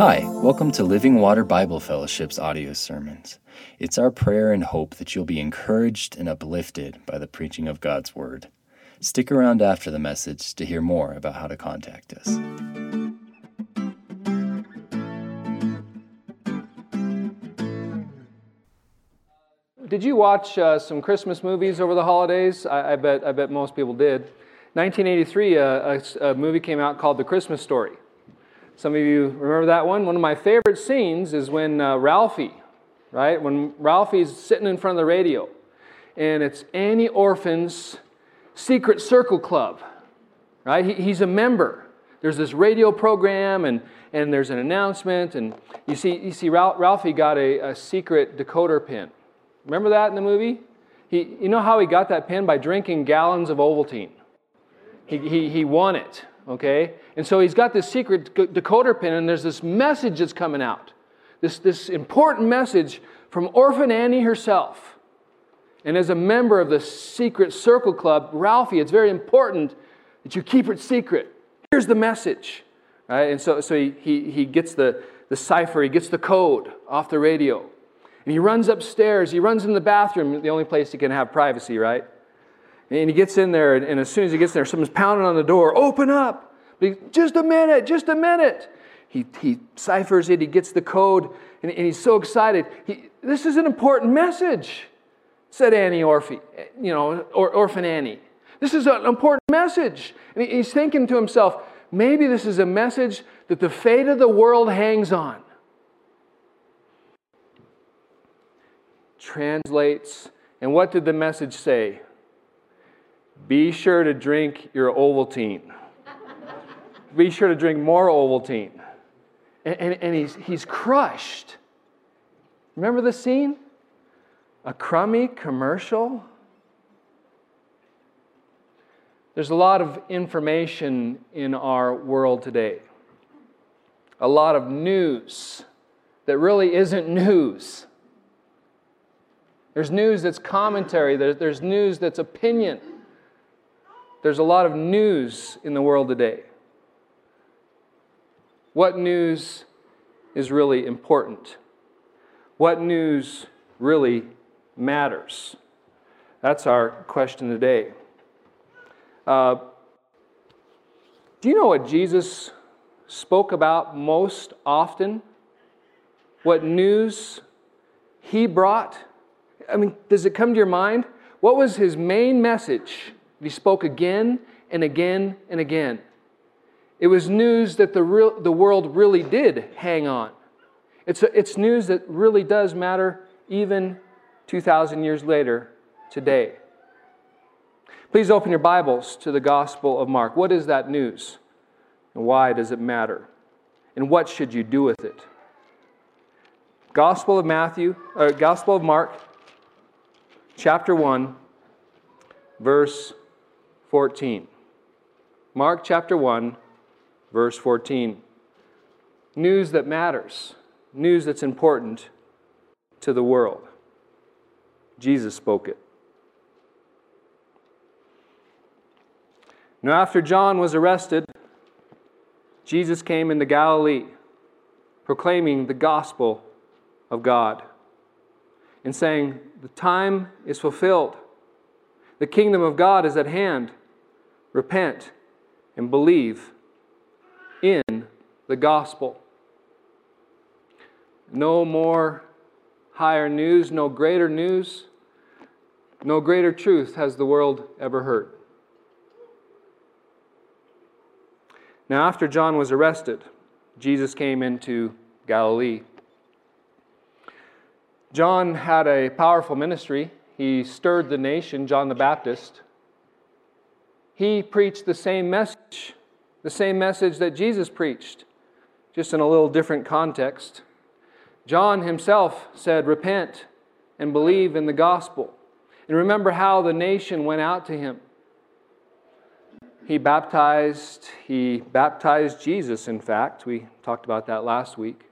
Hi, welcome to Living Water Bible Fellowship's audio sermons. It's our prayer and hope that you'll be encouraged and uplifted by the preaching of God's Word. Stick around after the message to hear more about how to contact us. Did you watch uh, some Christmas movies over the holidays? I, I, bet, I bet most people did. 1983, uh, a, a movie came out called The Christmas Story. Some of you remember that one? One of my favorite scenes is when uh, Ralphie, right? When Ralphie's sitting in front of the radio, and it's Annie Orphan's Secret Circle Club, right? He, he's a member. There's this radio program, and, and there's an announcement, and you see, you see Ralphie got a, a secret decoder pin. Remember that in the movie? He, you know how he got that pin? By drinking gallons of Ovaltine. He, he, he won it okay? And so he's got this secret decoder pin, and there's this message that's coming out. This, this important message from Orphan Annie herself. And as a member of the Secret Circle Club, Ralphie, it's very important that you keep it secret. Here's the message. Right? And so, so he, he, he gets the, the cipher, he gets the code off the radio. And he runs upstairs, he runs in the bathroom, the only place he can have privacy, right? And he gets in there, and as soon as he gets there, someone's pounding on the door. Open up! He, just a minute, just a minute. He, he ciphers it, he gets the code, and, and he's so excited. He, this is an important message, said Annie Orphy, you know, or, Orphan Annie. This is an important message. And he's thinking to himself, maybe this is a message that the fate of the world hangs on. Translates, and what did the message say? Be sure to drink your Ovaltine. Be sure to drink more Ovaltine. And, and, and he's, he's crushed. Remember the scene? A crummy commercial. There's a lot of information in our world today, a lot of news that really isn't news. There's news that's commentary, there's news that's opinion. There's a lot of news in the world today. What news is really important? What news really matters? That's our question today. Uh, do you know what Jesus spoke about most often? What news he brought? I mean, does it come to your mind? What was his main message he spoke again and again and again. It was news that the, real, the world really did hang on. It's, a, it's news that really does matter even 2,000 years later today. Please open your Bibles to the Gospel of Mark. What is that news? And why does it matter? And what should you do with it? Gospel of Matthew, or Gospel of Mark, chapter 1, verse 14. Mark chapter 1, verse 14. News that matters, news that's important to the world. Jesus spoke it. Now, after John was arrested, Jesus came into Galilee, proclaiming the gospel of God and saying, The time is fulfilled. The kingdom of God is at hand repent, and believe in the gospel. No more higher news, no greater news, no greater truth has the world ever heard. Now, after John was arrested, Jesus came into Galilee. John had a powerful ministry. He stirred the nation, John the Baptist he preached the same message, the same message that Jesus preached, just in a little different context. John himself said, Repent and believe in the gospel. And remember how the nation went out to him. He baptized, he baptized Jesus, in fact. We talked about that last week.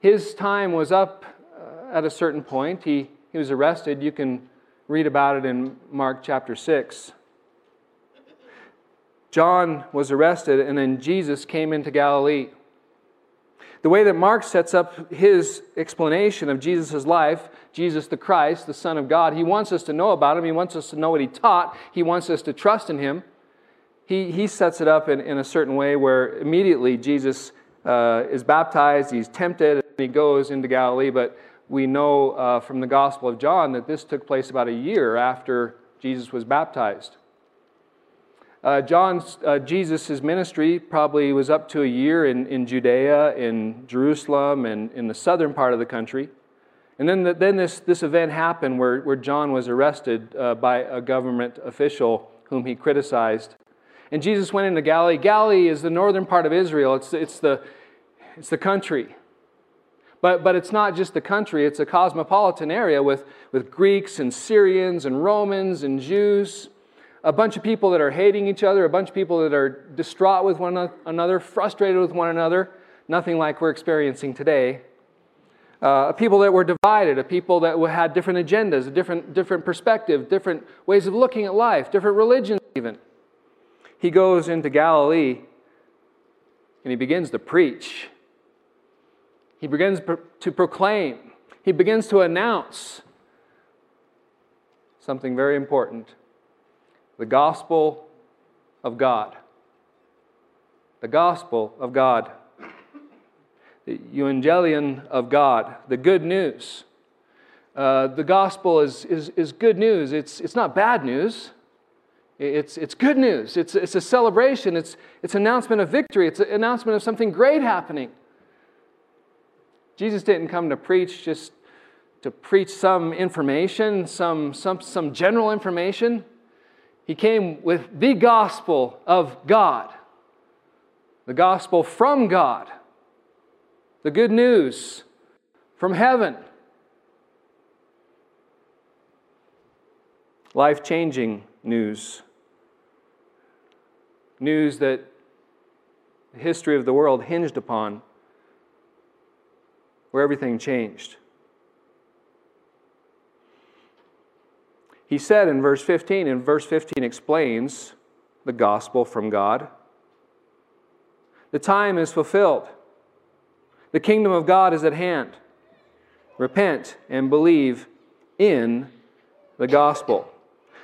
His time was up uh, at a certain point. He, he was arrested. You can read about it in Mark chapter 6. John was arrested, and then Jesus came into Galilee. The way that Mark sets up his explanation of Jesus' life, Jesus the Christ, the Son of God, he wants us to know about him. He wants us to know what he taught. He wants us to trust in him. He, he sets it up in, in a certain way where immediately Jesus uh, is baptized, he's tempted, and he goes into Galilee. But we know uh, from the Gospel of John that this took place about a year after Jesus was baptized. Uh, John's, uh, Jesus' ministry probably was up to a year in, in Judea, in Jerusalem, and in the southern part of the country. And then, the, then this, this event happened where, where John was arrested uh, by a government official whom he criticized. And Jesus went into Galilee. Galilee is the northern part of Israel, it's, it's, the, it's the country. But, but it's not just the country, it's a cosmopolitan area with, with Greeks and Syrians and Romans and Jews a bunch of people that are hating each other, a bunch of people that are distraught with one another, frustrated with one another, nothing like we're experiencing today. Uh, people that were divided, a people that had different agendas, a different, different perspective, different ways of looking at life, different religions even. He goes into Galilee and he begins to preach. He begins to proclaim. He begins to announce something very important the gospel of God. The gospel of God. The evangelion of God, the good news. Uh, the gospel is, is, is good news. It's, it's not bad news. It's, it's good news. It's, it's a celebration. It's, it's an announcement of victory. It's an announcement of something great happening. Jesus didn't come to preach just to preach some information, some, some, some general information. He came with the gospel of God, the gospel from God, the good news from heaven. Life changing news. News that the history of the world hinged upon, where everything changed. He said in verse 15, and verse 15 explains the gospel from God. The time is fulfilled. The kingdom of God is at hand. Repent and believe in the gospel.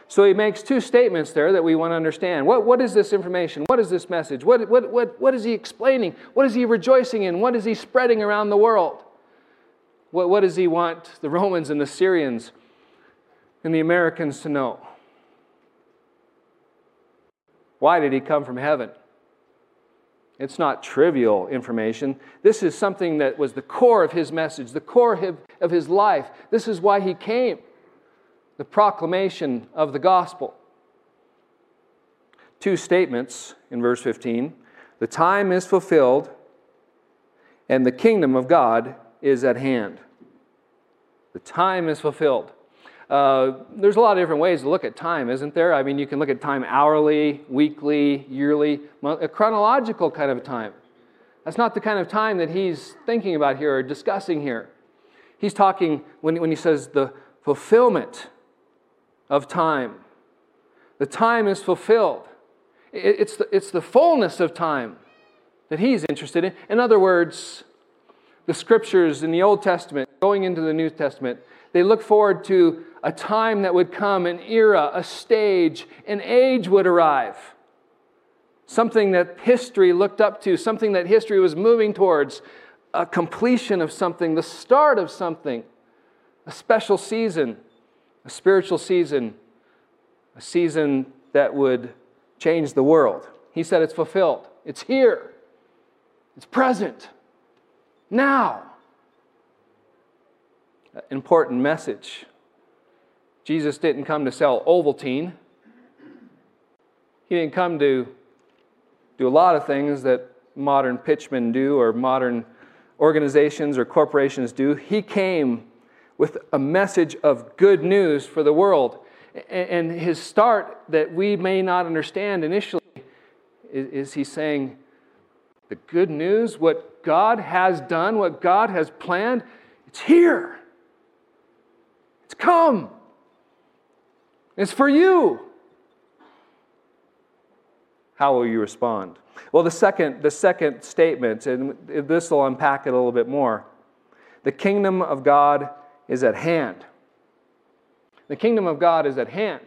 So he makes two statements there that we want to understand. What, what is this information? What is this message? What, what, what, what is he explaining? What is he rejoicing in? What is he spreading around the world? What, what does he want the Romans and the Syrians and the Americans to know. Why did he come from heaven? It's not trivial information. This is something that was the core of his message, the core of his life. This is why he came the proclamation of the gospel. Two statements in verse 15 the time is fulfilled, and the kingdom of God is at hand. The time is fulfilled. Uh, there's a lot of different ways to look at time, isn't there? I mean, you can look at time hourly, weekly, yearly, a chronological kind of time. That's not the kind of time that he's thinking about here or discussing here. He's talking, when, when he says the fulfillment of time, the time is fulfilled. It, it's, the, it's the fullness of time that he's interested in. In other words, the scriptures in the Old Testament, going into the New Testament, they look forward to a time that would come, an era, a stage, an age would arrive. Something that history looked up to, something that history was moving towards, a completion of something, the start of something, a special season, a spiritual season, a season that would change the world. He said it's fulfilled, it's here, it's present, now important message. Jesus didn't come to sell Ovaltine. He didn't come to do a lot of things that modern pitchmen do or modern organizations or corporations do. He came with a message of good news for the world. And his start that we may not understand initially is he saying, the good news, what God has done, what God has planned, it's here. It's come. It's for you. How will you respond? Well, the second, the second statement, and this will unpack it a little bit more the kingdom of God is at hand. The kingdom of God is at hand.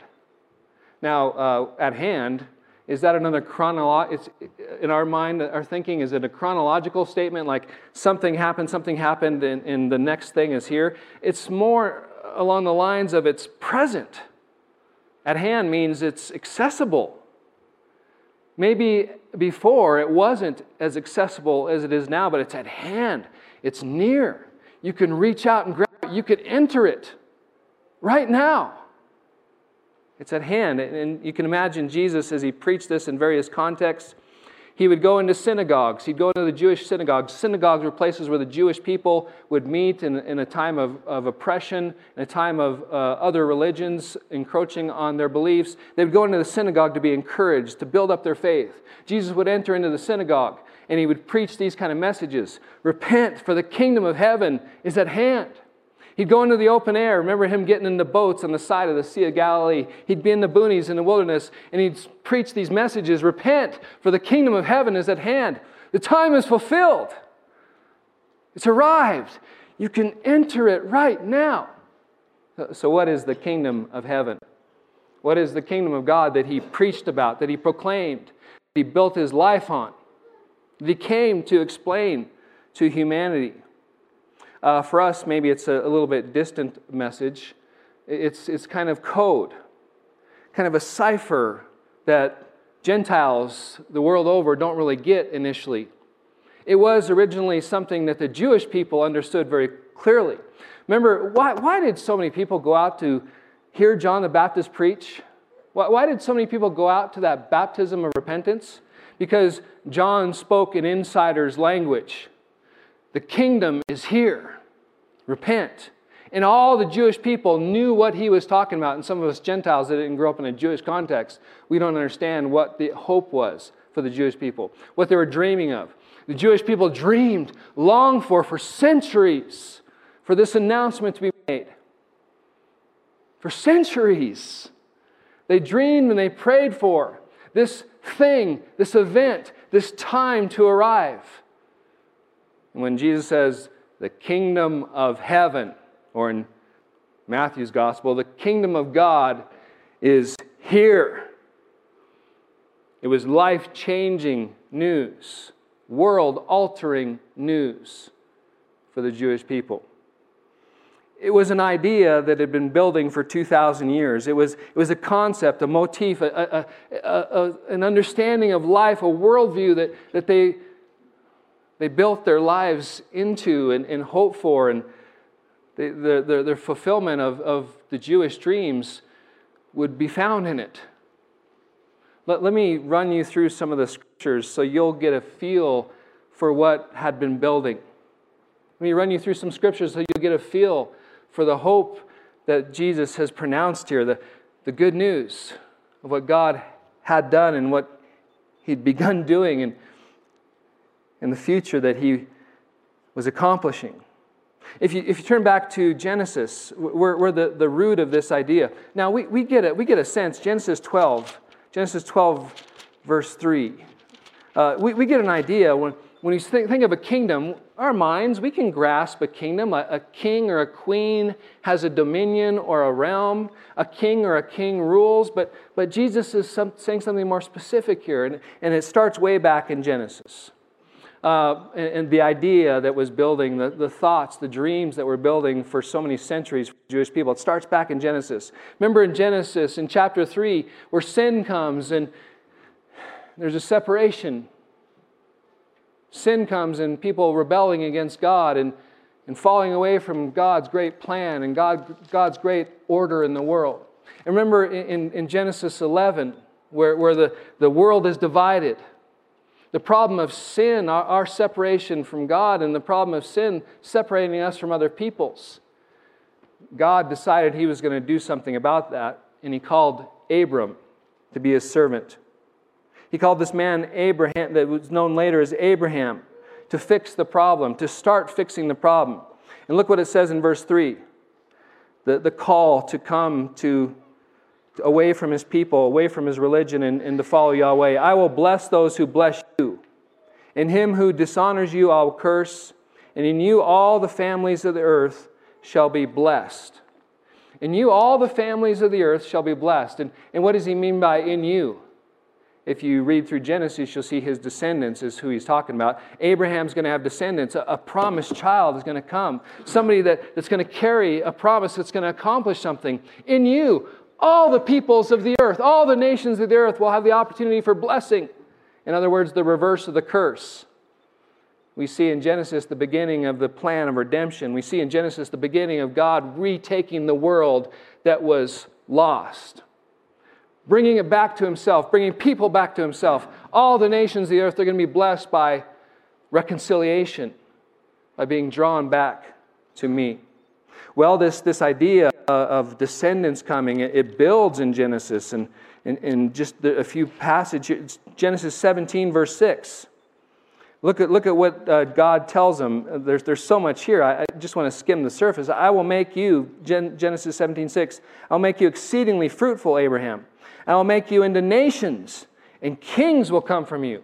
Now, uh, at hand, is that another chronological? In our mind, our thinking, is it a chronological statement like something happened, something happened, and, and the next thing is here? It's more along the lines of it's present. At hand means it's accessible. Maybe before it wasn't as accessible as it is now, but it's at hand, it's near. You can reach out and grab it, you can enter it right now. It's at hand. And you can imagine Jesus as he preached this in various contexts. He would go into synagogues. He'd go into the Jewish synagogues. Synagogues were places where the Jewish people would meet in, in a time of, of oppression, in a time of uh, other religions encroaching on their beliefs. They would go into the synagogue to be encouraged, to build up their faith. Jesus would enter into the synagogue and he would preach these kind of messages Repent, for the kingdom of heaven is at hand. He'd go into the open air. Remember him getting in the boats on the side of the Sea of Galilee. He'd be in the boonies in the wilderness and he'd preach these messages Repent, for the kingdom of heaven is at hand. The time is fulfilled, it's arrived. You can enter it right now. So, what is the kingdom of heaven? What is the kingdom of God that he preached about, that he proclaimed, that he built his life on, that he came to explain to humanity? Uh, for us, maybe it's a, a, little bit distant message. It's, it's kind of code, kind of a cipher that Gentiles the world over don't really get initially. It was originally something that the Jewish people understood very clearly. Remember, why, why did so many people go out to hear John the Baptist preach? Why, why did so many people go out to that baptism of repentance? Because John spoke an insider's language. The kingdom is here. Repent. And all the Jewish people knew what he was talking about. And some of us Gentiles that didn't grow up in a Jewish context, we don't understand what the hope was for the Jewish people, what they were dreaming of. The Jewish people dreamed, longed for, for centuries, for this announcement to be made. For centuries. They dreamed and they prayed for this thing, this event, this time to arrive. When Jesus says, the kingdom of heaven, or in Matthew's gospel, the kingdom of God is here. It was life changing news, world altering news for the Jewish people. It was an idea that had been building for 2,000 years. It was, it was a concept, a motif, a, a, a, an understanding of life, a worldview that, that they they built their lives into and, and hoped for, and they, the, the, their fulfillment of, of the Jewish dreams would be found in it. Let, let me run you through some of the scriptures so you'll get a feel for what had been building. Let me run you through some scriptures so you'll get a feel for the hope that Jesus has pronounced here, the, the good news of what God had done and what He'd begun doing. And in the future that he was accomplishing. If you, if you turn back to Genesis, we're, we're the, the root of this idea. Now, we, we, get a, we get a sense, Genesis 12, Genesis 12, verse 3. Uh, we, we get an idea when, when you think, think of a kingdom, our minds, we can grasp a kingdom. A, a king or a queen has a dominion or a realm. A king or a king rules. But, but Jesus is some, saying something more specific here, and, and it starts way back in Genesis uh, and, and, the idea that was building, the, the thoughts, the dreams that were building for so many centuries for Jewish people. It starts back in Genesis. Remember in Genesis, in chapter 3, where sin comes and there's a separation. Sin comes and people rebelling against God and, and falling away from God's great plan and God, God's great order in the world. And remember in, in Genesis 11, where, where the, the world is divided the problem of sin, our, our separation from God, and the problem of sin separating us from other peoples. God decided he was going to do something about that, and he called Abram to be his servant. He called this man Abraham, that was known later as Abraham, to fix the problem, to start fixing the problem. And look what it says in verse 3 the, the call to come to away from his people, away from his religion, and, and to follow Yahweh. I will bless those who bless you. In him who dishonors you, I will curse, and in you all the families of the earth shall be blessed. In you all the families of the earth shall be blessed. And, and what does he mean by in you? If you read through Genesis, you'll see his descendants is who he's talking about. Abraham's going to have descendants. A, a promised child is going to come. Somebody that, that's going to carry a promise that's going to accomplish something. In you, all the peoples of the earth, all the nations of the earth will have the opportunity for blessing. In other words, the reverse of the curse. We see in Genesis the beginning of the plan of redemption. We see in Genesis the beginning of God retaking the world that was lost, bringing it back to Himself, bringing people back to Himself. All the nations of the earth are going to be blessed by reconciliation, by being drawn back to me. Well, this, this idea of descendants coming, it builds in Genesis and in, just a few passages. Genesis 17, verse 6. Look at, look at what uh, God tells them. There's, there's so much here. I, I just want to skim the surface. I will make you, Gen, Genesis 17, 6, I'll make you exceedingly fruitful, Abraham. I will make you into nations, and kings will come from you.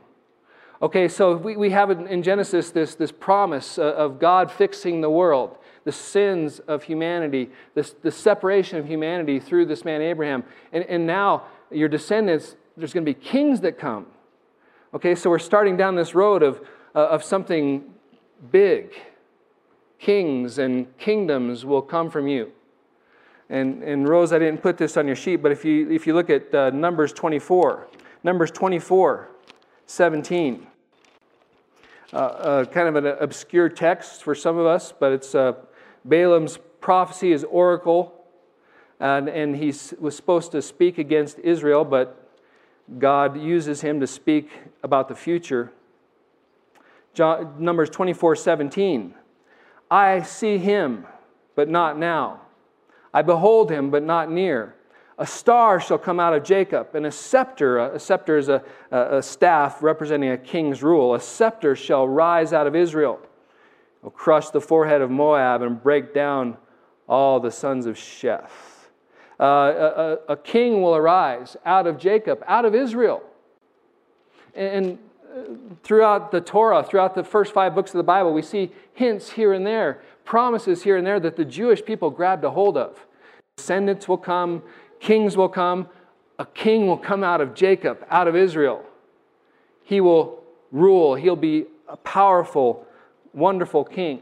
Okay, so we, we have in Genesis this, this promise uh, of God fixing the world the sins of humanity, this, the separation of humanity through this man Abraham. And, and now your descendants, there's going to be kings that come. Okay, so we're starting down this road of, uh, of something big. Kings and kingdoms will come from you. And, and Rose, I didn't put this on your sheet, but if you, if you look at uh, Numbers 24, Numbers 24, 17. Uh, uh, kind of an obscure text for some of us, but it's uh, Balaam's prophecy is oracle, and, and he was supposed to speak against Israel, but God uses him to speak about the future. John, Numbers 24 17. I see him, but not now. I behold him, but not near. A star shall come out of Jacob, and a scepter, a scepter is a, a, staff representing a king's rule, a scepter shall rise out of Israel will crush the forehead of Moab and break down all the sons of Sheth. Uh, a, a, king will arise out of Jacob, out of Israel. And uh, throughout the Torah, throughout the first five books of the Bible, we see hints here and there, promises here and there that the Jewish people grabbed a hold of. Descendants will come, kings will come, a king will come out of Jacob, out of Israel. He will rule, he'll be a powerful wonderful king.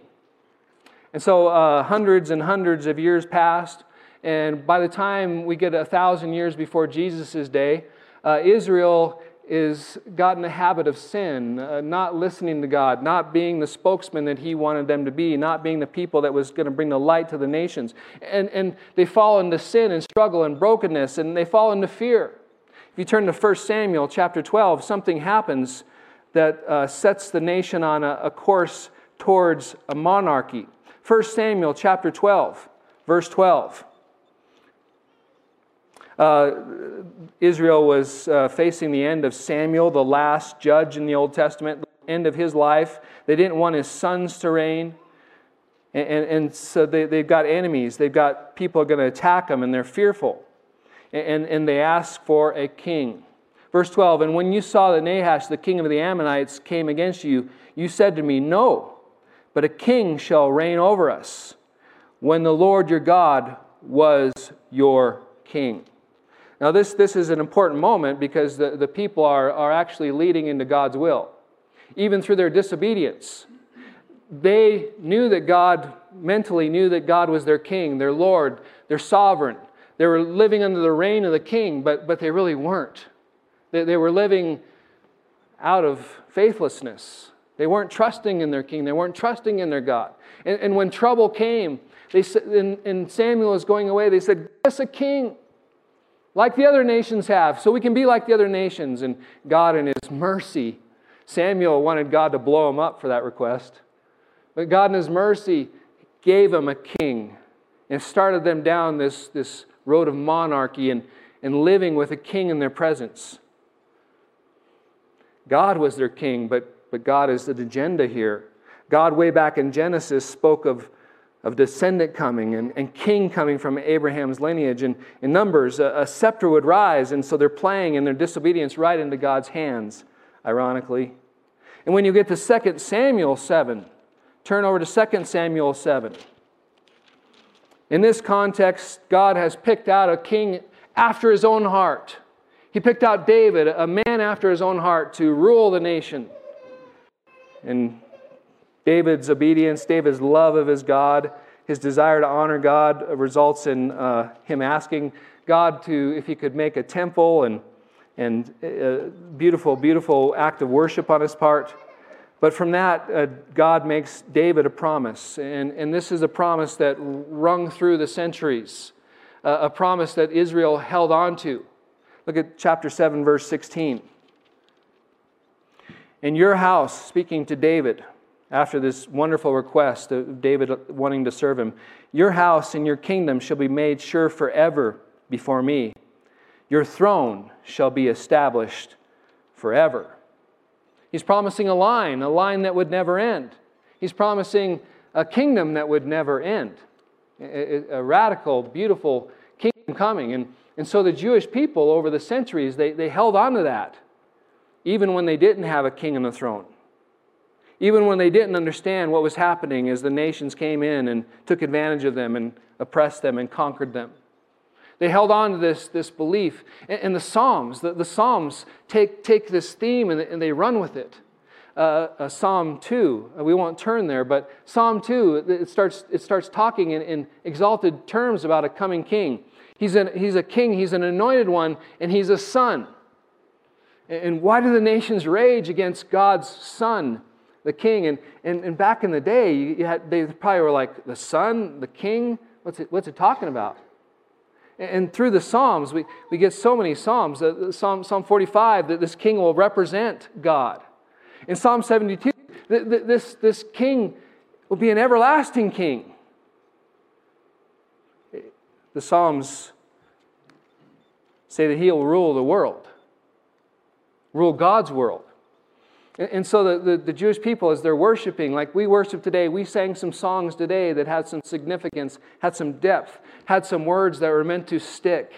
And so uh, hundreds and hundreds of years passed, and by the time we get a thousand years before Jesus' day, uh, Israel is got in the habit of sin, uh, not listening to God, not being the spokesman that He wanted them to be, not being the people that was going to bring the light to the nations. And, and they fall into sin and struggle and brokenness, and they fall into fear. If you turn to 1 Samuel chapter 12, something happens that uh, sets the nation on a, a course towards a monarchy. 1 Samuel chapter 12, verse 12. Uh, Israel was uh, facing the end of Samuel, the last judge in the Old Testament, the end of his life. They didn't want his sons to reign. And, and, and so they, they've got enemies. They've got people going to attack them, and they're fearful. And, and they ask for a king. Verse 12 And when you saw that Nahash, the king of the Ammonites, came against you, you said to me, No, but a king shall reign over us when the Lord your God was your king. Now, this, this is an important moment because the, the people are, are actually leading into God's will, even through their disobedience. They knew that God, mentally knew that God was their king, their Lord, their sovereign. They were living under the reign of the king, but, but they really weren't. They, they were living out of faithlessness. They weren't trusting in their king, they weren't trusting in their God. And, and when trouble came, they and, and Samuel is going away, they said, Give us a king like the other nations have, so we can be like the other nations. And God, in His mercy, Samuel wanted God to blow him up for that request. But God, in His mercy, gave him a king and started them down this, this road of monarchy and, and living with a king in their presence. God was their king, but but God is the agenda here. God, way back in Genesis, spoke of of descendant coming and, and king coming from Abraham's lineage. And in Numbers, a, a scepter would rise, and so they're playing in their disobedience right into God's hands, ironically. And when you get to 2 Samuel 7, turn over to 2 Samuel 7. In this context, God has picked out a king after his own heart. He picked out David, a man after his own heart, to rule the nation. And David's obedience, David's love of his God, his desire to honor God results in uh, him asking God to, if he could make a temple and, and a uh, beautiful, beautiful act of worship on his part. But from that, uh, God makes David a promise. And, and this is a promise that rung through the centuries, uh, a promise that Israel held on to. Look at chapter 7, verse 16. In your house, speaking to David, after this wonderful request of David wanting to serve him, your house and your kingdom shall be made sure forever before me. Your throne shall be established forever. He's promising a line, a line that would never end. He's promising a kingdom that would never end. A, radical, beautiful kingdom coming. And and so the Jewish people over the centuries, they, they held on to that, even when they didn't have a king on the throne. Even when they didn't understand what was happening as the nations came in and took advantage of them and oppressed them and conquered them. They held on to this, this belief. And, and the Psalms, the, the Psalms take, take this theme and, and they run with it. Uh, uh, Psalm 2, uh, we won't turn there, but Psalm 2, it starts, it starts talking in, in exalted terms about a coming king. He's, an, he's a king, he's an anointed one, and he's a son. And why do the nations rage against God's son, the king? And, and, and back in the day, had, they probably were like, the son, the king? What's it, what's it talking about? And through the Psalms, we, we get so many Psalms. Psalm, Psalm 45, that this king will represent God. In Psalm 72, this, this king will be an everlasting king. The Psalms say that He'll rule the world, rule God's world. And so the, the, the, Jewish people, as they're worshiping, like we worship today, we sang some songs today that had some significance, had some depth, had some words that were meant to stick.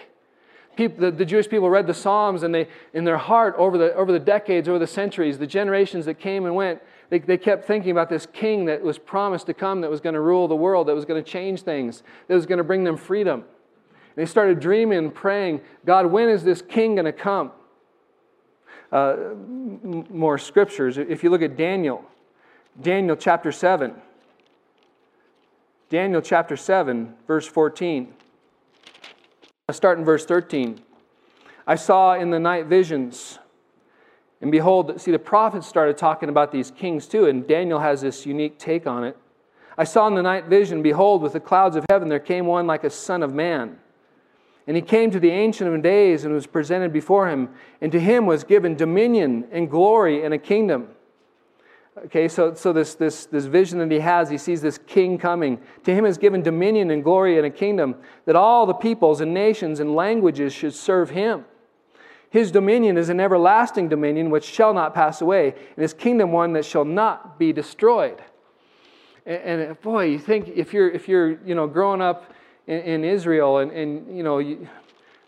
People, the, the Jewish people read the Psalms and they, in their heart, over the, over the decades, over the centuries, the generations that came and went, they, they kept thinking about this king that was promised to come, that was going to rule the world, that was going to change things, that was going to bring them freedom. And they started dreaming, praying, God, when is this king going to come? Uh, more scriptures. If you look at Daniel, Daniel chapter 7. Daniel chapter 7, verse 14. I'll start in verse 13. I saw in the night visions and behold, see, the prophets started talking about these kings too, and Daniel has this unique take on it. I saw in the night vision, behold, with the clouds of heaven there came one like a son of man. And he came to the Ancient of Days and was presented before him, and to him was given dominion and glory and a kingdom. Okay, so, so this, this, this vision that he has, he sees this king coming. To him is given dominion and glory and a kingdom, that all the peoples and nations and languages should serve him. His dominion is an everlasting dominion which shall not pass away, and his kingdom one that shall not be destroyed. And, and boy, you think if you're if you're you know growing up in, in Israel and, and you know you,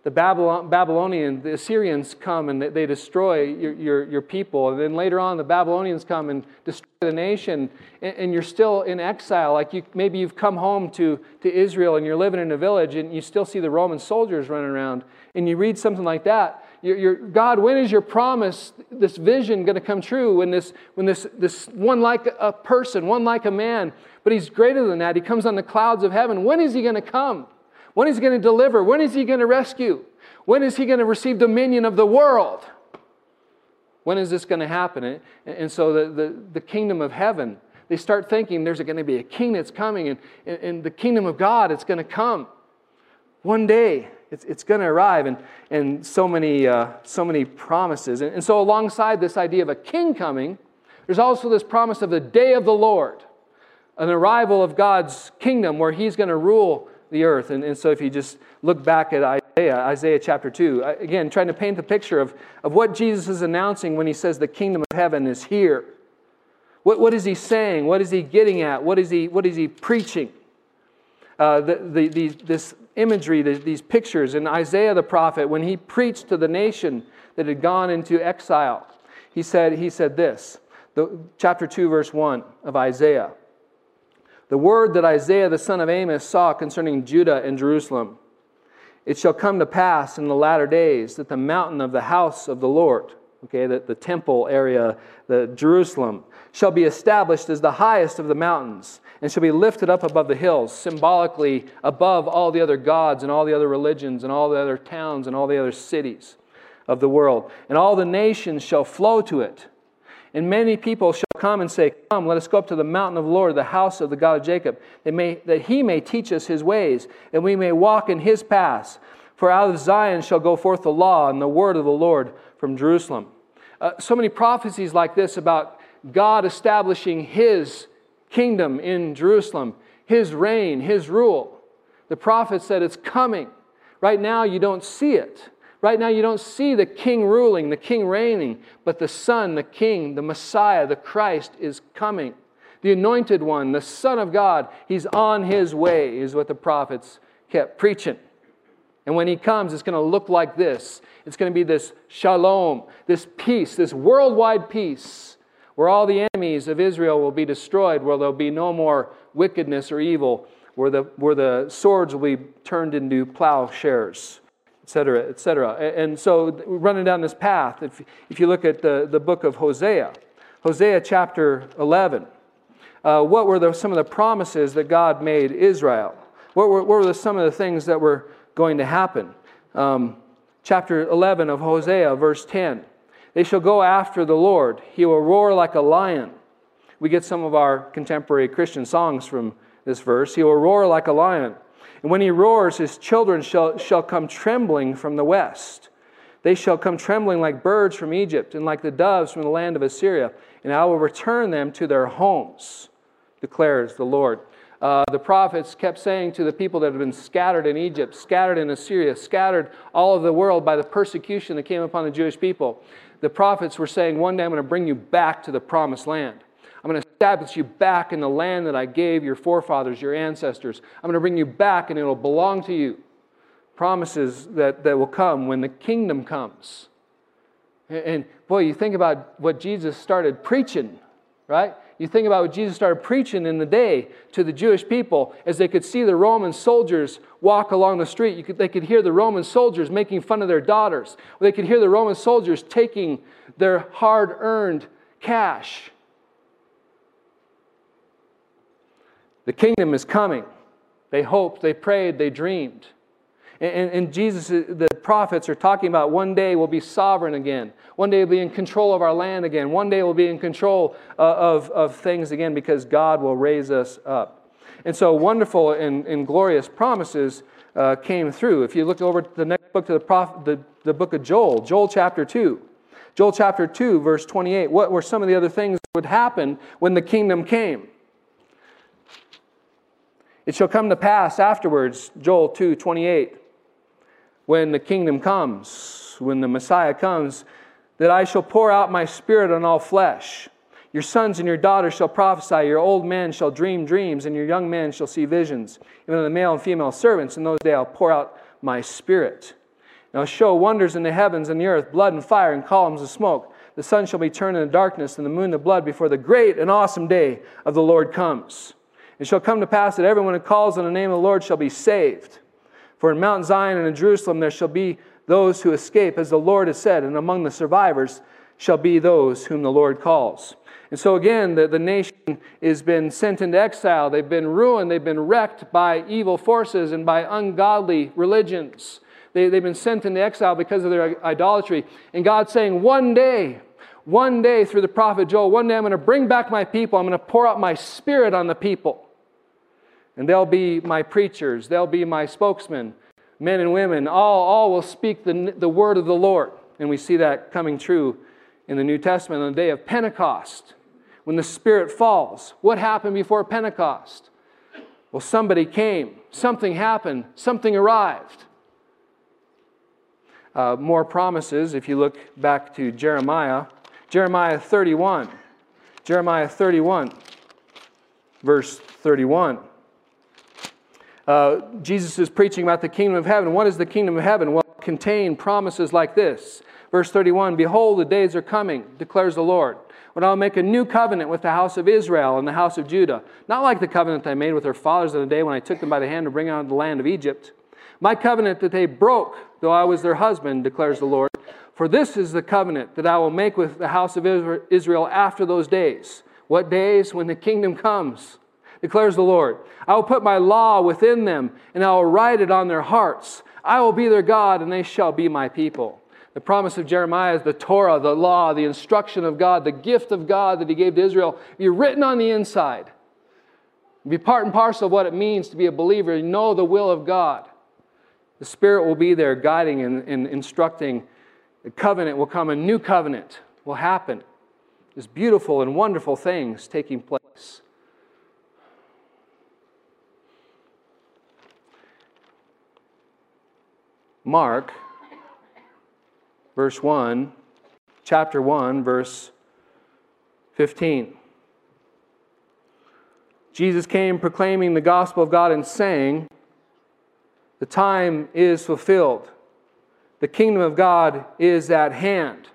the Babylon, Babylonian, the Assyrians come and they destroy your, your, your, people. And then later on, the Babylonians come and destroy the nation, and, and, you're still in exile. Like you, maybe you've come home to, to Israel and you're living in a village, and you still see the Roman soldiers running around. And you read something like that. You're, God, when is your promise, this vision, going to come true? When this, when this, this one like a person, one like a man, but he's greater than that. He comes on the clouds of heaven. When is he going to come? When is he going to deliver? When is he going to rescue? When is he going to receive dominion of the world? When is this going to happen? And so the, the, the kingdom of heaven, they start thinking there's going to be a king that's coming, and, and the kingdom of God, it's going to come. One day, it's, it's going to arrive, and, and so, many, uh, so many promises. And, and so, alongside this idea of a king coming, there's also this promise of the day of the Lord, an arrival of God's kingdom where he's going to rule the earth. And, and so, if you just look back at Isaiah, Isaiah chapter 2, again, trying to paint the picture of, of what Jesus is announcing when he says the kingdom of heaven is here. What, what is he saying? What is he getting at? What is he, what is he preaching? uh, the, the, the, this imagery, the, these pictures. In Isaiah the prophet, when he preached to the nation that had gone into exile, he said, he said this, the, chapter 2, verse 1 of Isaiah. The word that Isaiah the son of Amos saw concerning Judah and Jerusalem. It shall come to pass in the latter days that the mountain of the house of the Lord, okay, that the temple area, the Jerusalem, shall be established as the highest of the mountains and shall be lifted up above the hills, symbolically above all the other gods and all the other religions and all the other towns and all the other cities of the world. And all the nations shall flow to it. And many people shall come and say, Come, let us go up to the mountain of the Lord, the house of the God of Jacob, that, may, that he may teach us his ways, and we may walk in his paths. For out of Zion shall go forth the law and the word of the Lord from Jerusalem. Uh, so many prophecies like this about God establishing his kingdom in Jerusalem, his reign, his rule. The prophet said it's coming. Right now, you don't see it. Right now, you don't see the king ruling, the king reigning, but the Son, the King, the Messiah, the Christ is coming. The anointed one, the Son of God, he's on his way, is what the prophets kept preaching. And when he comes, it's going to look like this it's going to be this shalom, this peace, this worldwide peace, where all the enemies of Israel will be destroyed, where there'll be no more wickedness or evil, where the, where the swords will be turned into plowshares etc., etc. And so, running down this path, if, if you look at the, the book of Hosea, Hosea chapter 11, uh, what were the, some of the promises that God made Israel? What were, what were the, some of the things that were going to happen? Um, chapter 11 of Hosea, verse 10. They shall go after the Lord. He will roar like a lion. We get some of our contemporary Christian songs from this verse. He will roar like a lion. And when he roars, his children shall, shall come trembling from the west. They shall come trembling like birds from Egypt and like the doves from the land of Assyria, and I will return them to their homes, declares the Lord. Uh, the prophets kept saying to the people that had been scattered in Egypt, scattered in Assyria, scattered all of the world by the persecution that came upon the Jewish people. The prophets were saying, One day I'm going to bring you back to the promised land. Establish you back in the land that I gave your forefathers, your ancestors. I'm going to bring you back and it'll belong to you. Promises that, that will come when the kingdom comes. And, and boy, you think about what Jesus started preaching, right? You think about what Jesus started preaching in the day to the Jewish people as they could see the Roman soldiers walk along the street. Could, they could hear the Roman soldiers making fun of their daughters. They could hear the Roman soldiers taking their hard earned cash The kingdom is coming. They hoped, they prayed, they dreamed. And, and, Jesus, the prophets are talking about one day we'll be sovereign again. One day we'll be in control of our land again. One day we'll be in control uh, of, of things again because God will raise us up. And so wonderful and, and glorious promises uh, came through. If you look over to the next book to the, prophet, the, the book of Joel, Joel chapter 2. Joel chapter 2, verse 28. What were some of the other things that would happen when the kingdom came? It shall come to pass afterwards, Joel 2 28, when the kingdom comes, when the Messiah comes, that I shall pour out my spirit on all flesh. Your sons and your daughters shall prophesy, your old men shall dream dreams, and your young men shall see visions. Even the male and female servants, in those days I'll pour out my spirit. And I'll show wonders in the heavens and the earth, blood and fire and columns of smoke. The sun shall be turned into darkness, and the moon to blood before the great and awesome day of the Lord comes. It shall come to pass that everyone who calls on the name of the Lord shall be saved. For in Mount Zion and in Jerusalem there shall be those who escape, as the Lord has said, and among the survivors shall be those whom the Lord calls. And so again, the, the nation has been sent into exile. They've been ruined. They've been wrecked by evil forces and by ungodly religions. They, they've been sent into exile because of their idolatry. And God's saying, one day, one day through the prophet Joel, one day I'm going to bring back my people. I'm going to pour out my spirit on the people. And they'll be my preachers, they'll be my spokesmen, men and women. All, all will speak the, the word of the Lord. And we see that coming true in the New Testament on the day of Pentecost. When the Spirit falls, what happened before Pentecost? Well, somebody came, something happened, something arrived. Uh, more promises, if you look back to Jeremiah, Jeremiah 31. Jeremiah 31, verse 31. Uh, Jesus is preaching about the kingdom of heaven. What is the kingdom of heaven? Well, contain promises like this. Verse 31 Behold, the days are coming, declares the Lord, when I'll make a new covenant with the house of Israel and the house of Judah. Not like the covenant I made with their fathers in the day when I took them by the hand to bring out of the land of Egypt. My covenant that they broke, though I was their husband, declares the Lord. For this is the covenant that I will make with the house of Israel after those days. What days? When the kingdom comes declares the Lord. I will put my law within them, and I will write it on their hearts. I will be their God, and they shall be my people. The promise of Jeremiah is the Torah, the law, the instruction of God, the gift of God that he gave to Israel. Be written on the inside. Be part and parcel of what it means to be a believer. You know the will of God. The Spirit will be there guiding and, and instructing. The covenant will come, a new covenant will happen. There's beautiful and wonderful things taking place. Mark, verse 1, chapter 1, verse 15. Jesus came proclaiming the gospel of God and saying, The time is fulfilled. The kingdom of God is at hand.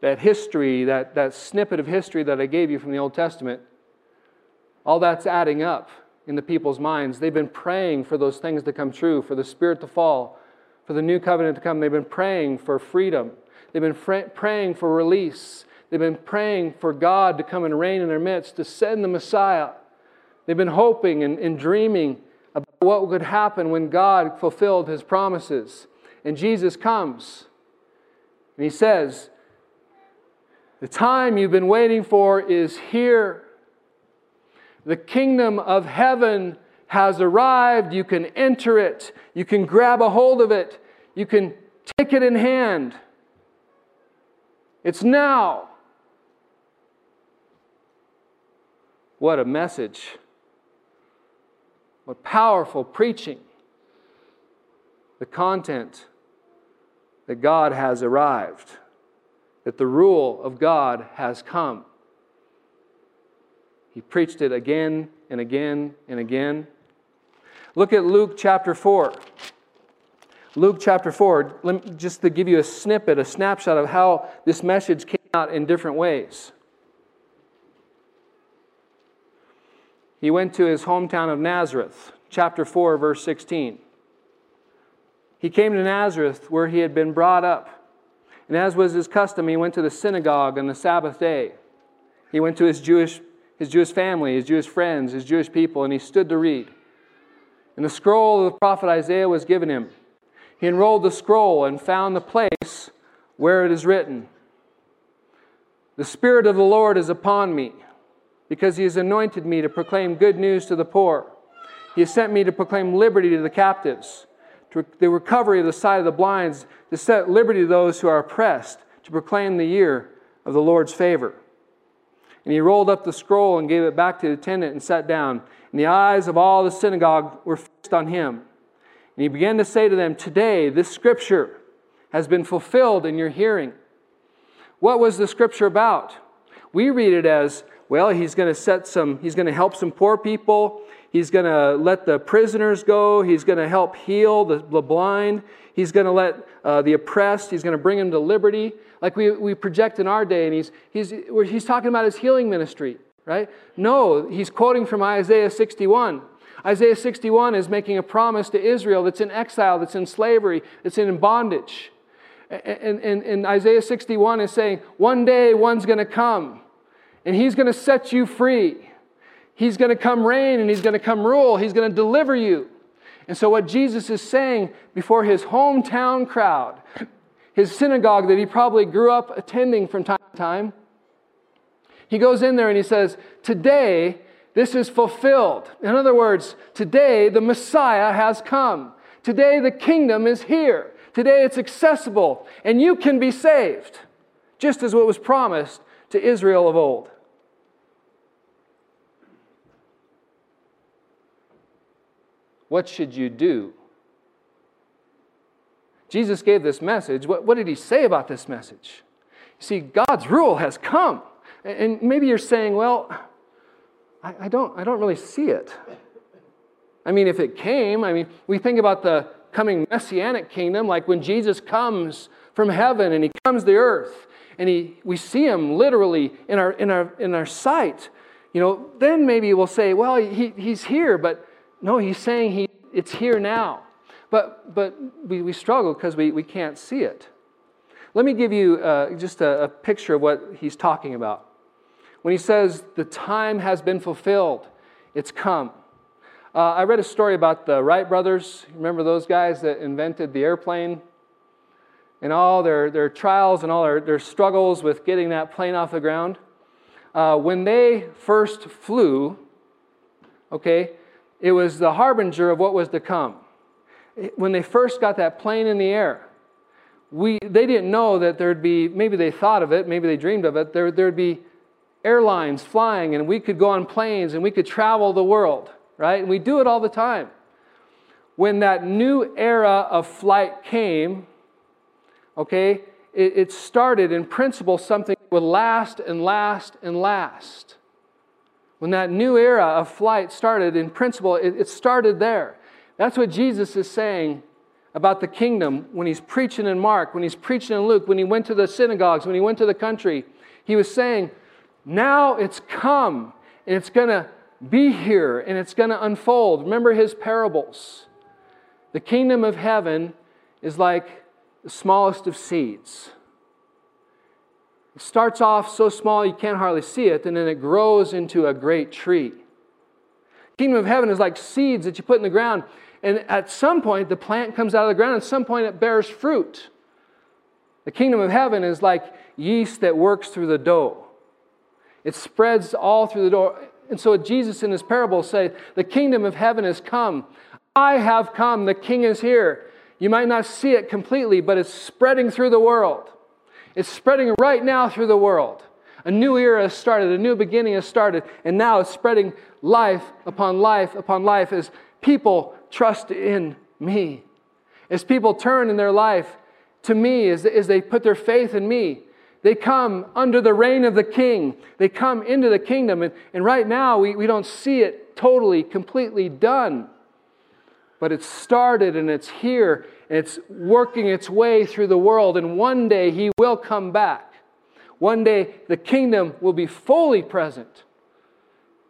That history, that, that snippet of history that I gave you from the Old Testament, all that's adding up in the people's minds. They've been praying for those things to come true, for the Spirit to fall, for the new covenant to come. They've been praying for freedom. They've been fr- praying for release. They've been praying for God to come and reign in their midst, to send the Messiah. They've been hoping and, and dreaming about what would happen when God fulfilled his promises. And Jesus comes and he says, The time you've been waiting for is here. The kingdom of heaven has arrived. You can enter it. You can grab a hold of it. You can take it in hand. It's now. What a message. What powerful preaching. The content that God has arrived, that the rule of God has come. He preached it again and again and again. Look at Luke chapter 4. Luke chapter 4, just to give you a snippet, a snapshot of how this message came out in different ways. He went to his hometown of Nazareth, chapter 4, verse 16. He came to Nazareth where he had been brought up. And as was his custom, he went to the synagogue on the Sabbath day. He went to his Jewish his Jewish family, his Jewish friends, his Jewish people, and he stood to read. And the scroll of the prophet Isaiah was given him. He unrolled the scroll and found the place where it is written The Spirit of the Lord is upon me, because he has anointed me to proclaim good news to the poor. He has sent me to proclaim liberty to the captives, to the recovery of the sight of the blinds, to set liberty to those who are oppressed, to proclaim the year of the Lord's favor. And he rolled up the scroll and gave it back to the attendant and sat down. And the eyes of all the synagogue were fixed on him. And he began to say to them, Today this scripture has been fulfilled in your hearing. What was the scripture about? We read it as, well, he's going to set some, he's going to help some poor people. He's going to let the prisoners go. He's going to help heal the, the blind. He's going to let uh, the oppressed, he's going to bring them to liberty like we, we project in our day, and he's, he's, he's talking about his healing ministry, right? No, he's quoting from Isaiah 61. Isaiah 61 is making a promise to Israel that's in exile, that's in slavery, that's in bondage. And, and, and Isaiah 61 is saying, one day one's going to come, and he's going to set you free. He's going to come reign, and he's going to come rule. He's going to deliver you. And so, what Jesus is saying before his hometown crowd, his synagogue that he probably grew up attending from time to time. He goes in there and he says, Today, this is fulfilled. In other words, today the Messiah has come. Today the kingdom is here. Today it's accessible, and you can be saved, just as what was promised to Israel of old. What should you do Jesus gave this message. What, what did he say about this message? You see, God's rule has come. And maybe you're saying, well, I, I, don't, I don't really see it. I mean, if it came, I mean, we think about the coming messianic kingdom, like when Jesus comes from heaven and he comes to earth and he, we see him literally in our, in, our, in our sight, you know, then maybe we'll say, well, he, he's here, but no, he's saying he, it's here now. But, but we, we struggle because we, we can't see it. Let me give you uh, just a, a picture of what he's talking about. When he says, the time has been fulfilled, it's come. Uh, I read a story about the Wright brothers. Remember those guys that invented the airplane? And all their, their trials and all their, their struggles with getting that plane off the ground. Uh, when they first flew, okay, it was the harbinger of what was to come. When they first got that plane in the air, we, they didn't know that there'd be, maybe they thought of it, maybe they dreamed of it, there, there'd be airlines flying and we could go on planes and we could travel the world, right? And we do it all the time. When that new era of flight came, okay, it, it started in principle something that would last and last and last. When that new era of flight started, in principle, it, it started there. That's what Jesus is saying about the kingdom when he's preaching in Mark, when he's preaching in Luke, when he went to the synagogues, when he went to the country. He was saying, now it's come and it's going to be here and it's going to unfold. Remember his parables. The kingdom of heaven is like the smallest of seeds. Starts off so small you can't hardly see it, and then it grows into a great tree. Kingdom of heaven is like seeds that you put in the ground, and at some point, the plant comes out of the ground, and at some point, it bears fruit. The kingdom of heaven is like yeast that works through the dough. It spreads all through the door. And so Jesus in his parable says, The kingdom of heaven has come. I have come. The king is here. You might not see it completely, but it's spreading through the world. It's spreading right now through the world. A new era has started, a new beginning has started, and now it's spreading life upon life upon life as people trust in me. As people turn in their life to me, as, as they put their faith in me, they come under the reign of the king. They come into the kingdom. And, and right now, we, we don't see it totally, completely done. But it's started and it's here it's working its way through the world. And one day, he will come back. One day, the kingdom will be fully present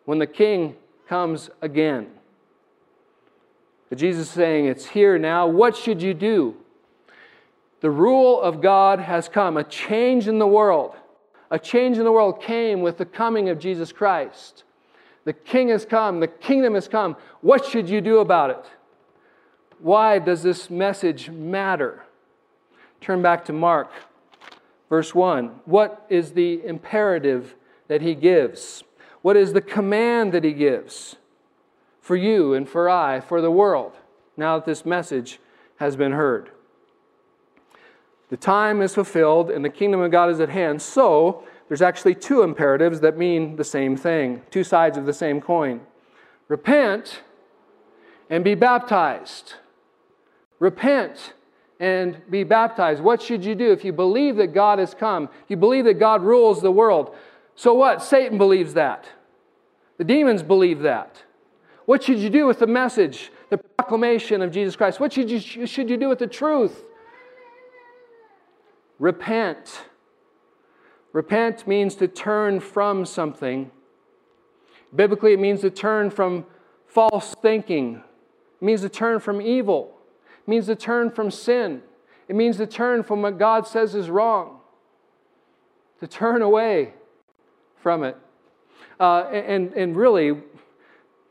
when the king comes again. But Jesus is saying, It's here now. What should you do? The rule of God has come. A change in the world. A change in the world came with the coming of Jesus Christ. The king has come. The kingdom has come. What should you do about it? Why does this message matter? Turn back to Mark, verse 1. What is the imperative that he gives? What is the command that he gives? for you and for I, for the world, now that this message has been heard. The time is fulfilled and the kingdom of God is at hand. So, there's actually two imperatives that mean the same thing, two sides of the same coin. Repent and be baptized. Repent and be baptized. What should you do if you believe that God has come? You believe that God rules the world. So what? Satan believes that. The demons believe that. What should you do with the message, the proclamation of Jesus Christ? What should you, should you do with the truth? Repent. Repent means to turn from something. Biblically, it means to turn from false thinking. It means to turn from evil. It means to turn from sin. It means to turn from what God says is wrong. To turn away from it. Uh, and, and really,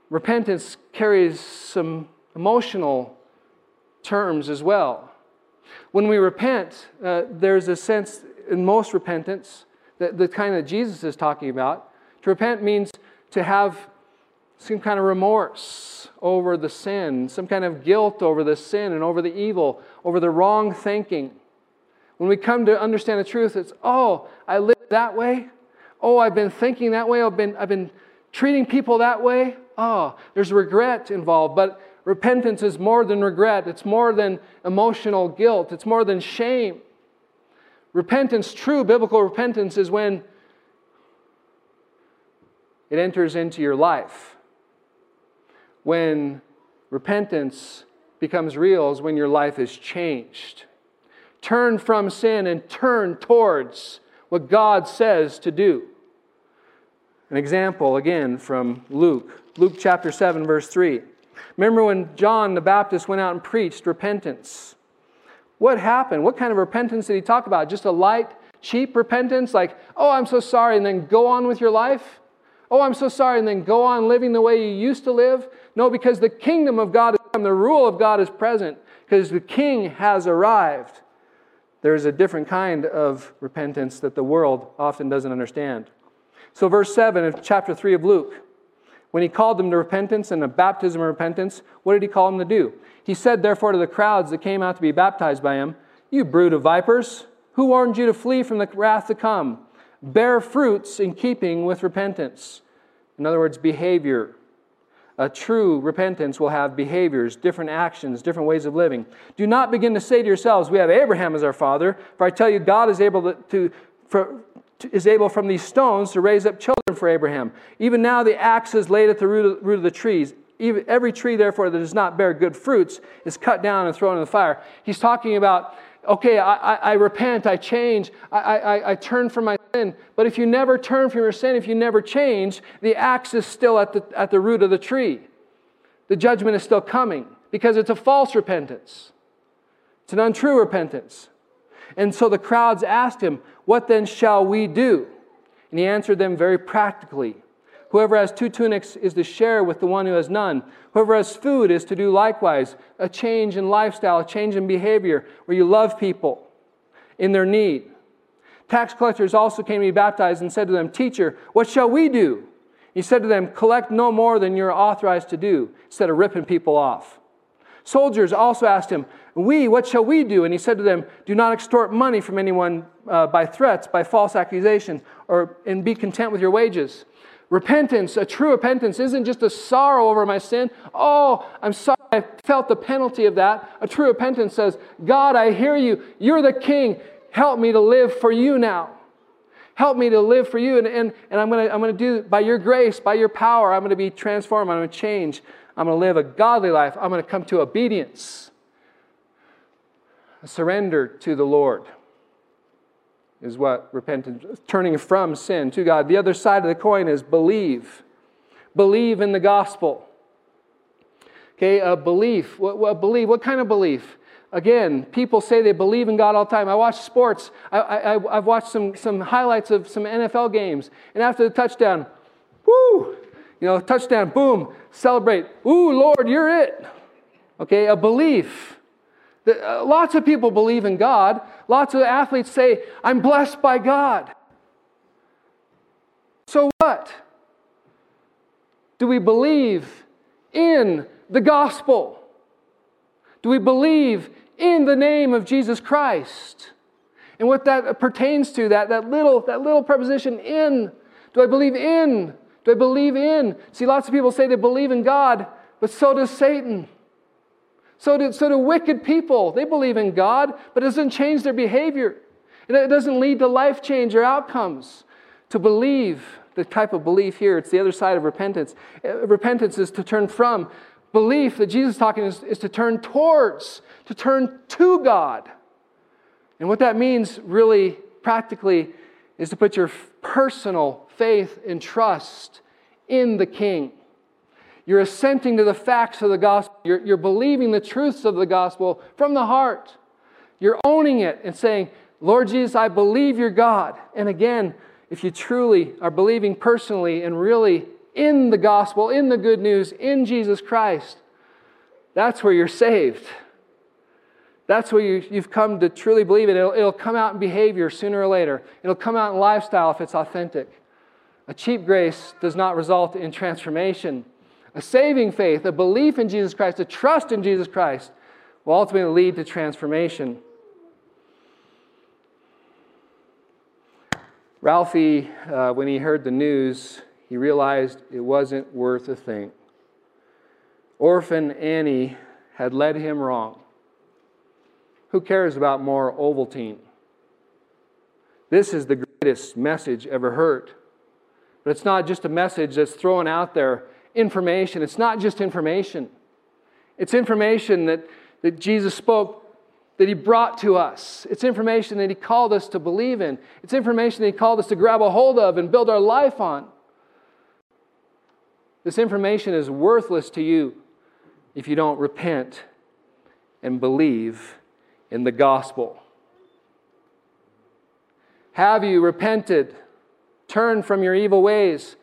repentance carries some emotional terms as well. When we repent, uh, there's a sense in most repentance, that the kind that Jesus is talking about. To repent means to have some kind of remorse over the sin, some kind of guilt over the sin and over the evil, over the wrong thinking. When we come to understand the truth, it's, oh, I lived that way. Oh, I've been thinking that way. I've been, I've been treating people that way oh, there's regret involved. But repentance is more than regret, it's more than emotional guilt, it's more than shame. Repentance, true biblical repentance, is when it enters into your life. When repentance becomes real is when your life is changed. Turn from sin and turn towards what God says to do. An example again from Luke, Luke chapter 7, verse 3. Remember when John the Baptist went out and preached repentance? What happened? What kind of repentance did he talk about? Just a light, cheap repentance, like, oh, I'm so sorry, and then go on with your life? Oh, I'm so sorry, and then go on living the way you used to live? No, because the kingdom of God is come, the rule of God is present, because the king has arrived. There is a different kind of repentance that the world often doesn't understand. So, verse 7 of chapter 3 of Luke, when he called them to repentance and a baptism of repentance, what did he call them to do? He said, therefore, to the crowds that came out to be baptized by him, You brood of vipers, who warned you to flee from the wrath to come? Bear fruits in keeping with repentance. In other words, behavior. A true repentance will have behaviors, different actions, different ways of living. Do not begin to say to yourselves, We have Abraham as our father, for I tell you, God is able to, to for, is able from these stones to raise up children for Abraham. Even now the axe is laid at the root of, root of the trees. Even, every tree, therefore, that does not bear good fruits is cut down and thrown in the fire. He's talking about, okay, I, I, I repent, I change, I, I, I turn from my sin. But if you never turn from your sin, if you never change, the axe is still at the, at the root of the tree. The judgment is still coming because it's a false repentance, it's an untrue repentance. And so the crowds asked him, What then shall we do? And he answered them very practically. Whoever has two tunics is to share with the one who has none. Whoever has food is to do likewise. A change in lifestyle, a change in behavior, where you love people in their need. Tax collectors also came to be baptized and said to them, Teacher, what shall we do? He said to them, Collect no more than you're authorized to do, instead of ripping people off. Soldiers also asked him, We, what shall we do? And he said to them, Do not extort money from anyone uh, by threats, by false accusations, or and be content with your wages. Repentance, a true repentance, isn't just a sorrow over my sin. Oh, I'm sorry, I felt the penalty of that. A true repentance says, God, I hear you. You're the king. Help me to live for you now. Help me to live for you. And, and, and I'm going to I'm to do, by your grace, by your power, I'm going to be transformed. I'm going to change. I'm going to live a godly life. I'm going to come to obedience, a surrender to the Lord is what repentance, turning from sin to God. The other side of the coin is believe. Believe in the gospel. Okay, a belief. What, what believe? What kind of belief? Again, people say they believe in God all the time. I watch sports. I, I, I've watched some, some highlights of some NFL games. And after the touchdown, woo, you know, touchdown, boom, celebrate. Ooh, Lord, you're it. Okay, a belief. Uh, lots of people believe in God. Lots of athletes say, I'm blessed by God. So what? Do we believe in the gospel? Do we believe in the name of Jesus Christ? And what that pertains to, that, that, little, that little preposition in, do I believe in? Do I believe in? See, lots of people say they believe in God, but so does Satan. So do, so do wicked people. They believe in God, but it doesn't change their behavior. It doesn't lead to life change or outcomes. To believe, the type of belief here, it's the other side of repentance. Uh, repentance is to turn from. Belief that Jesus is talking is, is to turn towards, to turn to God. And what that means, really, practically, is to put your personal faith and trust in the King. You're assenting to the facts of the gospel. You're, you're believing the truths of the gospel from the heart. You're owning it and saying, Lord Jesus, I believe you're God. And again, if you truly are believing personally and really in the gospel, in the good news, in Jesus Christ, that's where you're saved. That's where you, have come to truly believe it. It'll, it'll come out in behavior sooner or later, it'll come out in lifestyle if it's authentic. A cheap grace does not result in transformation a saving faith, a belief in Jesus Christ, a trust in Jesus Christ will ultimately lead to transformation. Ralphie, uh, when he heard the news, he realized it wasn't worth a thing. Orphan Annie had led him wrong. Who cares about more Ovaltine? This is the greatest message ever heard. But it's not just a message that's thrown out there, information. It's not just information, it's information that, that Jesus spoke that He brought to us. It's information that He called us to believe in. It's information that He called us to grab a hold of and build our life on. This information is worthless to you if you don't repent and believe in the gospel. Have you repented, turned from your evil ways?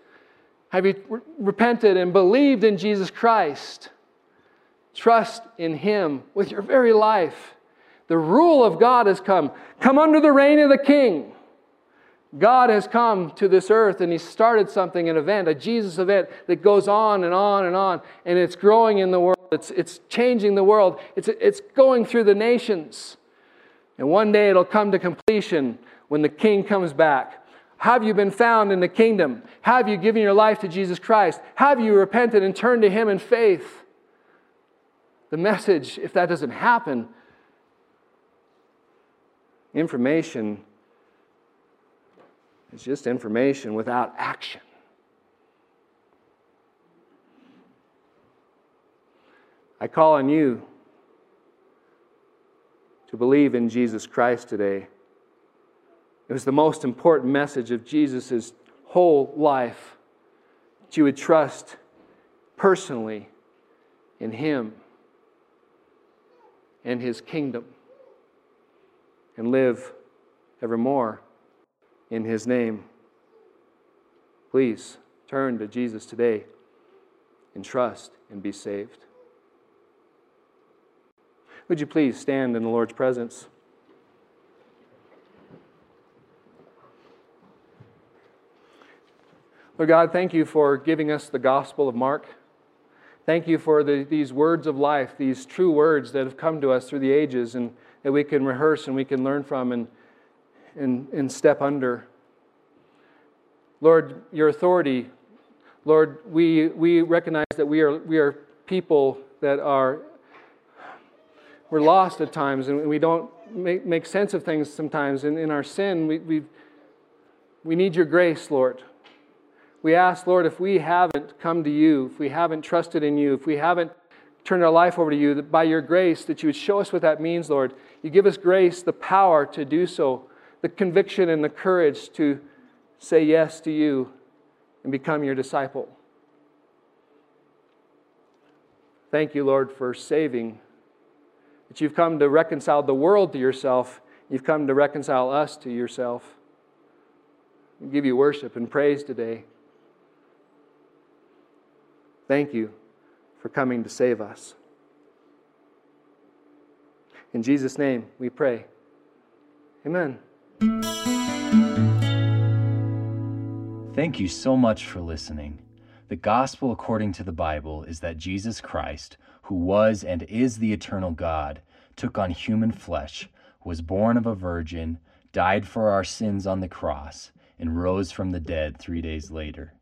Have you re- repented and believed in Jesus Christ? Trust in Him with your very life. The rule of God has come. Come under the reign of the King. God has come to this earth and He started something, an event, a Jesus event that goes on and on and on, and it's growing in the world. It's, it's changing the world. It's, it's going through the nations. And one day it'll come to completion when the King comes back. Have you been found in the kingdom? Have you given your life to Jesus Christ? Have you repented and turned to Him in faith? The message, if that doesn't happen, information is just information without action. I call on you to believe in Jesus Christ today. It was the most important message of Jesus' whole life that you would trust personally in Him and His kingdom and live evermore in His name. Please turn to Jesus today and trust and be saved. Would you please stand in the Lord's presence? Lord God, thank you for giving us the Gospel of Mark. Thank you for the, these words of life, these true words that have come to us through the ages and that we can rehearse and we can learn from and, and, and step under. Lord, your authority, Lord, we, we recognize that we are, we are people that are we're lost at times and we don't make, make sense of things sometimes. And in our sin, we, we, we need your grace, Lord. We ask, Lord, if we haven't come to you, if we haven't trusted in you, if we haven't turned our life over to you, that by your grace, that you would show us what that means, Lord. You give us grace, the power to do so, the conviction and the courage to say yes to you and become your disciple. Thank you, Lord, for saving that you've come to reconcile the world to yourself. You've come to reconcile us to yourself. We give you worship and praise today. Thank you for coming to save us. In Jesus' name we pray. Amen. Thank you so much for listening. The gospel according to the Bible is that Jesus Christ, who was and is the eternal God, took on human flesh, was born of a virgin, died for our sins on the cross, and rose from the dead three days later.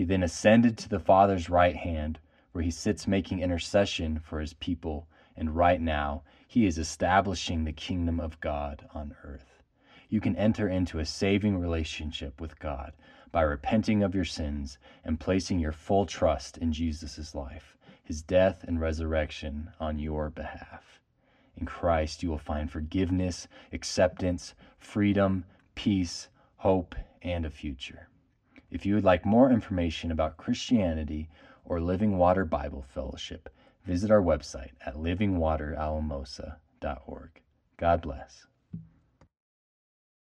He then ascended to the Father's right hand, where he sits making intercession for his people, and right now he is establishing the kingdom of God on earth. You can enter into a saving relationship with God by repenting of your sins and placing your full trust in Jesus' life his death and resurrection on your behalf. In Christ, you will find forgiveness, acceptance, freedom, peace, hope, and a future. If you would like more information about Christianity or Living Water Bible Fellowship, visit our website at livingwateralamosa.org. God bless.